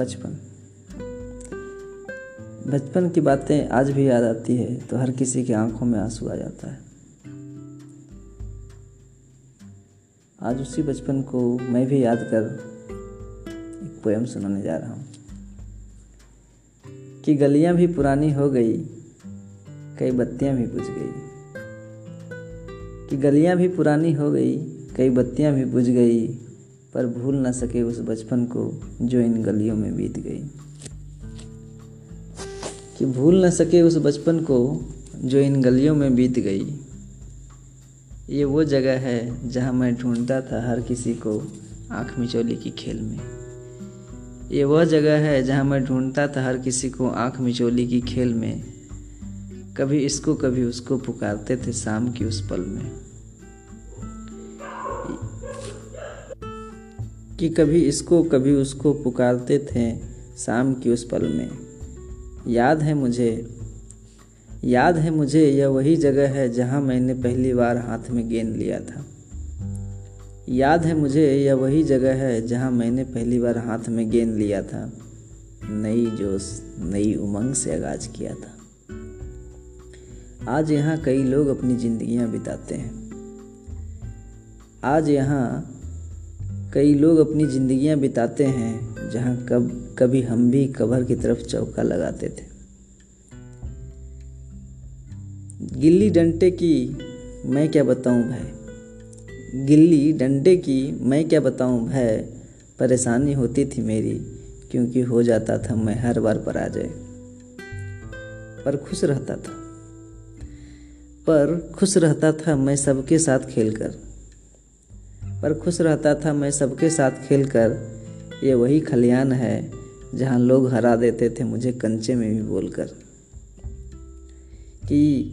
बचपन। बचपन की बातें आज भी याद आती है तो हर किसी की आँखों में आँसू आ जाता है। आज उसी बचपन को मैं भी याद कर एक पोयम सुनाने जा रहा हूँ। कि गलियाँ भी पुरानी हो गई, कई बत्तियाँ भी बुझ गई। कि गलियाँ भी पुरानी हो गई, कई बत्तियाँ भी बुझ गई पर भूल ना सके उस बचपन को जो इन गलियों में बीत गई। कि भूल न सके उस बचपन को जो इन गलियों में बीत गई। ये वो जगह है जहाँ मैं ढूंढता था हर किसी को आँख मिचौली की खेल में। ये वह जगह है जहाँ मैं ढूंढता था हर किसी को आँख मिचौली की खेल में। कभी इसको कभी उसको पुकारते थे शाम की उस पल में। कि कभी इसको, कभी उसको पुकारते थे शाम की उस पल में। याद है मुझे, याद है मुझे, यह वही जगह है जहाँ मैंने पहली बार हाथ में गेंद लिया था। याद है मुझे, यह वही जगह है जहाँ मैंने पहली बार हाथ में गेंद लिया था। नई जोश, नई उमंग से आगाज़ किया था। आज यहाँ कई लोग अपनी ज़िंदगियाँ बिताते हैं। आज यहाँ कई लोग अपनी ज़िंदगियाँ बिताते हैं, जहाँ कब, कभी हम भी कबर की तरफ़ चौका लगाते थे। गिल्ली डंडे की मैं क्या बताऊँ भाई गिल्ली डंडे की मैं क्या बताऊँ भाई परेशानी होती थी मेरी, क्योंकि हो जाता था मैं हर बार पर आ जाए पर खुश रहता था। पर खुश रहता था मैं सबके साथ खेलकर। पर खुश रहता था मैं सबके साथ खेलकर। ये वही खलियान है, जहाँ लोग हरा देते थे मुझे कंचे में भी बोलकर। कि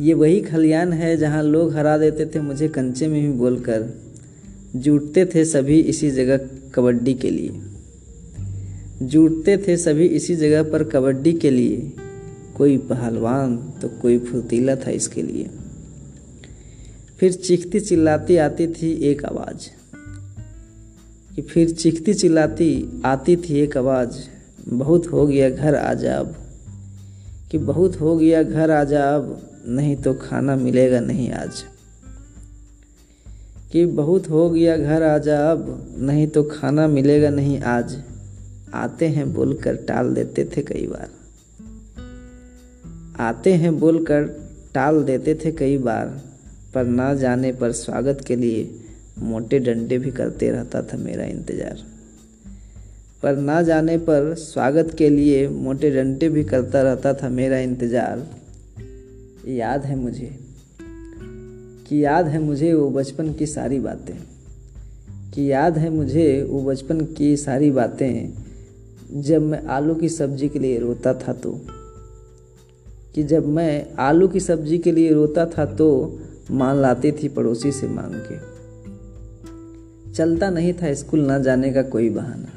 ये वही खलियान है, जहाँ लोग हरा देते थे मुझे कंचे में भी बोलकर। जुटते थे सभी इसी जगह कबड्डी के लिए। जुटते थे सभी इसी जगह पर कबड्डी के लिए। कोई पहलवान तो कोई फुर्तीला था इसके लिए। फिर चीखती चिल्लाती आती थी एक आवाज़। कि फिर चीखती चिल्लाती आती थी एक आवाज़, बहुत हो गया घर आ जा अब। कि बहुत हो गया घर आ अब, नहीं तो खाना मिलेगा नहीं आज। कि बहुत हो गया घर आ जा अब, नहीं तो खाना मिलेगा नहीं आज। आते हैं बोलकर टाल देते थे कई बार। आते हैं बोलकर टाल देते थे कई बार। पर ना जाने पर स्वागत के लिए मोटे डंडे भी करते रहता था मेरा इंतज़ार। पर ना जाने पर स्वागत के लिए मोटे डंडे भी करता रहता था मेरा इंतज़ार। याद है मुझे, कि याद है मुझे वो बचपन की सारी बातें। कि याद है मुझे वो बचपन की सारी बातें, जब मैं आलू की सब्ज़ी के लिए रोता था तो। कि जब मैं आलू की सब्ज़ी के लिए रोता था तो मान लाती थी पड़ोसी से मांग के। चलता नहीं था स्कूल ना जाने का कोई बहाना।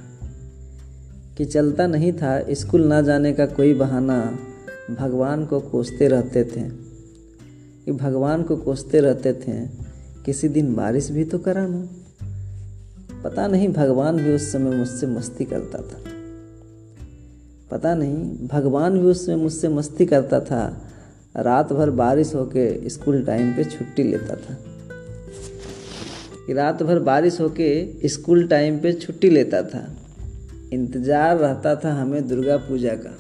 कि चलता नहीं था स्कूल ना जाने का कोई बहाना, भगवान को कोसते रहते थे। कि भगवान को कोसते रहते थे, किसी दिन बारिश भी तो करा ना पता नहीं भगवान भी उस समय मुझसे मस्ती करता था। पता नहीं भगवान भी उस समय मुझसे मस्ती करता था रात भर बारिश होके स्कूल टाइम पे छुट्टी लेता था। कि रात भर बारिश होके स्कूल टाइम पे छुट्टी लेता था। इंतज़ार रहता था हमें दुर्गा पूजा का।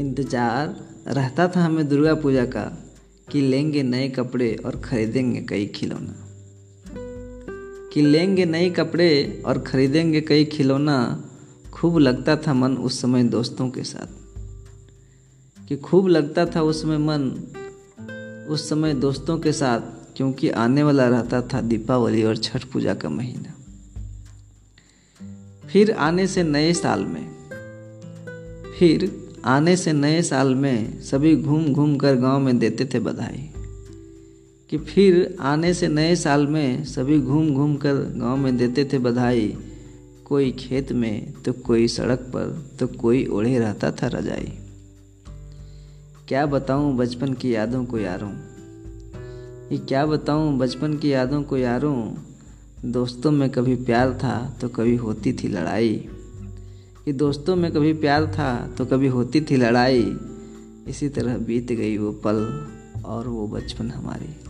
इंतज़ार रहता था हमें दुर्गा पूजा का कि लेंगे नए कपड़े और ख़रीदेंगे कई खिलौना। कि लेंगे नए कपड़े और ख़रीदेंगे कई खिलौना, खूब लगता था मन उस समय दोस्तों के साथ। कि खूब लगता था उसमें मन, उस समय दोस्तों के साथ, क्योंकि आने वाला रहता था दीपावली और छठ पूजा का महीना। फिर आने से नए साल में, फिर आने से नए साल में सभी घूम घूम कर गाँव में देते थे बधाई। कि फिर आने से नए साल में सभी घूम घूम कर गाँव में देते थे बधाई। कोई खेत में तो कोई सड़क पर तो कोई ओढ़े रहता था रजाई। क्या बताऊँ बचपन की यादों को यारों? ये क्या बताऊँ बचपन की यादों को यारों? दोस्तों में कभी प्यार था तो कभी होती थी लड़ाई। ये दोस्तों में कभी प्यार था तो कभी होती थी लड़ाई। इसी तरह बीत गई वो पल और वो बचपन हमारी।